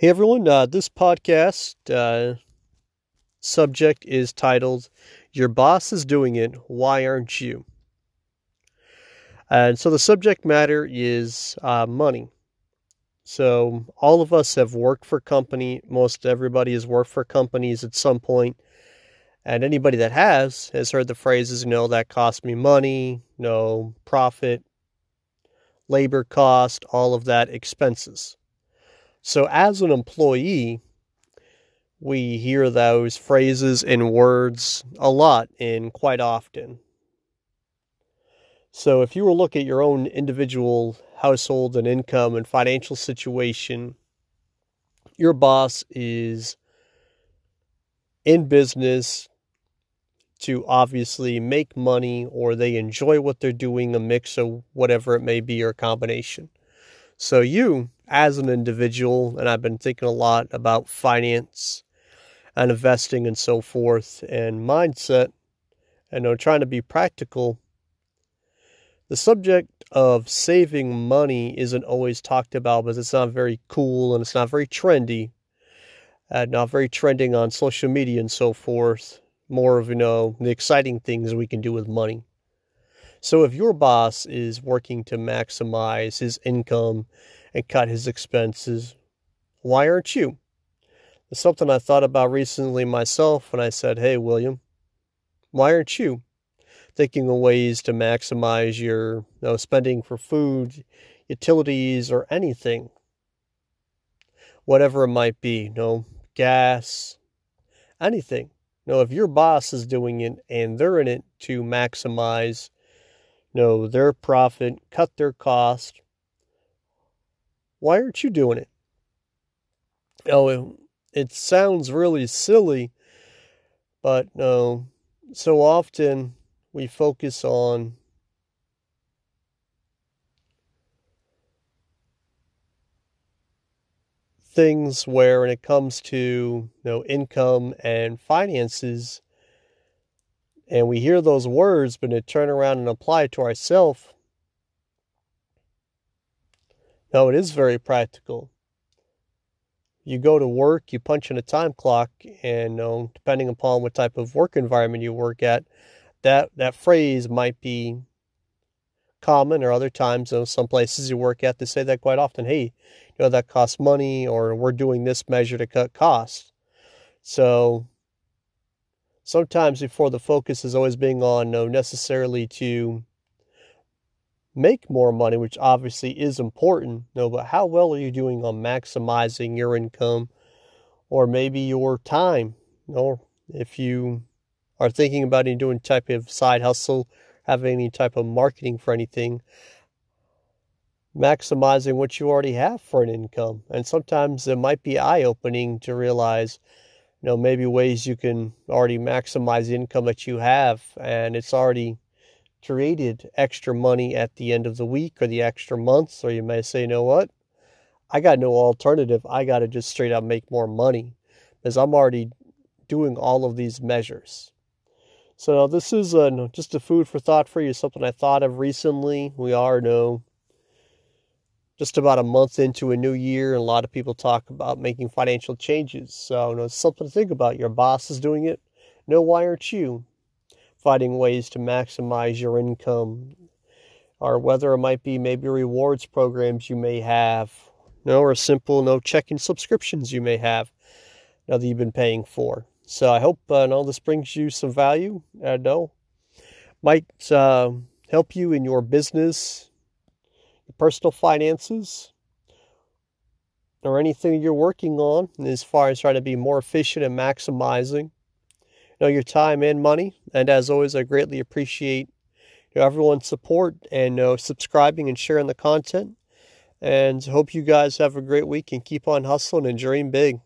Hey everyone, uh, this podcast uh, subject is titled Your Boss is Doing It, Why Aren't You? And so the subject matter is uh, money. So all of us have worked for company. Most everybody has worked for companies at some point. And anybody that has has heard the phrases, you know, that cost me money, no profit, labor cost, all of that expenses. So, as an employee, we hear those phrases and words a lot and quite often. So, if you were look at your own individual household and income and financial situation, your boss is in business to obviously make money or they enjoy what they're doing, a mix of whatever it may be or combination. So, you as an individual, and I've been thinking a lot about finance and investing and so forth and mindset, and I'm trying to be practical. The subject of saving money isn't always talked about because it's not very cool and it's not very trendy, and not very trending on social media and so forth. More of, you know, the exciting things we can do with money. So if your boss is working to maximize his income and cut his expenses. Why aren't you? It's something I thought about recently myself when I said, Hey, William, why aren't you thinking of ways to maximize your you know, spending for food, utilities, or anything? Whatever it might be, you know, gas, anything. Know, if your boss is doing it and they're in it to maximize you know, their profit, cut their cost, why aren't you doing it? Oh, it sounds really silly, but no. So often we focus on things where when it comes to you know income and finances and we hear those words but to turn around and apply it to ourselves no, it is very practical. You go to work, you punch in a time clock, and you know, depending upon what type of work environment you work at, that that phrase might be common, or other times, you know, some places you work at, they say that quite often. Hey, you know that costs money, or we're doing this measure to cut costs. So sometimes before the focus is always being on no necessarily to make more money, which obviously is important. No, but how well are you doing on maximizing your income or maybe your time? Or if you are thinking about any doing type of side hustle, having any type of marketing for anything, maximizing what you already have for an income. And sometimes it might be eye opening to realize, you know, maybe ways you can already maximize the income that you have and it's already created extra money at the end of the week or the extra months, or you may say, you know what? I got no alternative. I got to just straight up make more money because I'm already doing all of these measures. So this is uh, a, just a food for thought for you, something I thought of recently. We are no just about a month into a new year, and a lot of people talk about making financial changes. So you know, it's something to think about. Your boss is doing it. No, why aren't you? Finding ways to maximize your income, or whether it might be maybe rewards programs you may have, you know, or simple no checking subscriptions you may have now that you've been paying for. So I hope uh, all this brings you some value. I know might uh, help you in your business, your personal finances, or anything you're working on as far as trying to be more efficient and maximizing know, your time and money. And as always, I greatly appreciate you know, everyone's support and you know, subscribing and sharing the content. And hope you guys have a great week and keep on hustling and dream big.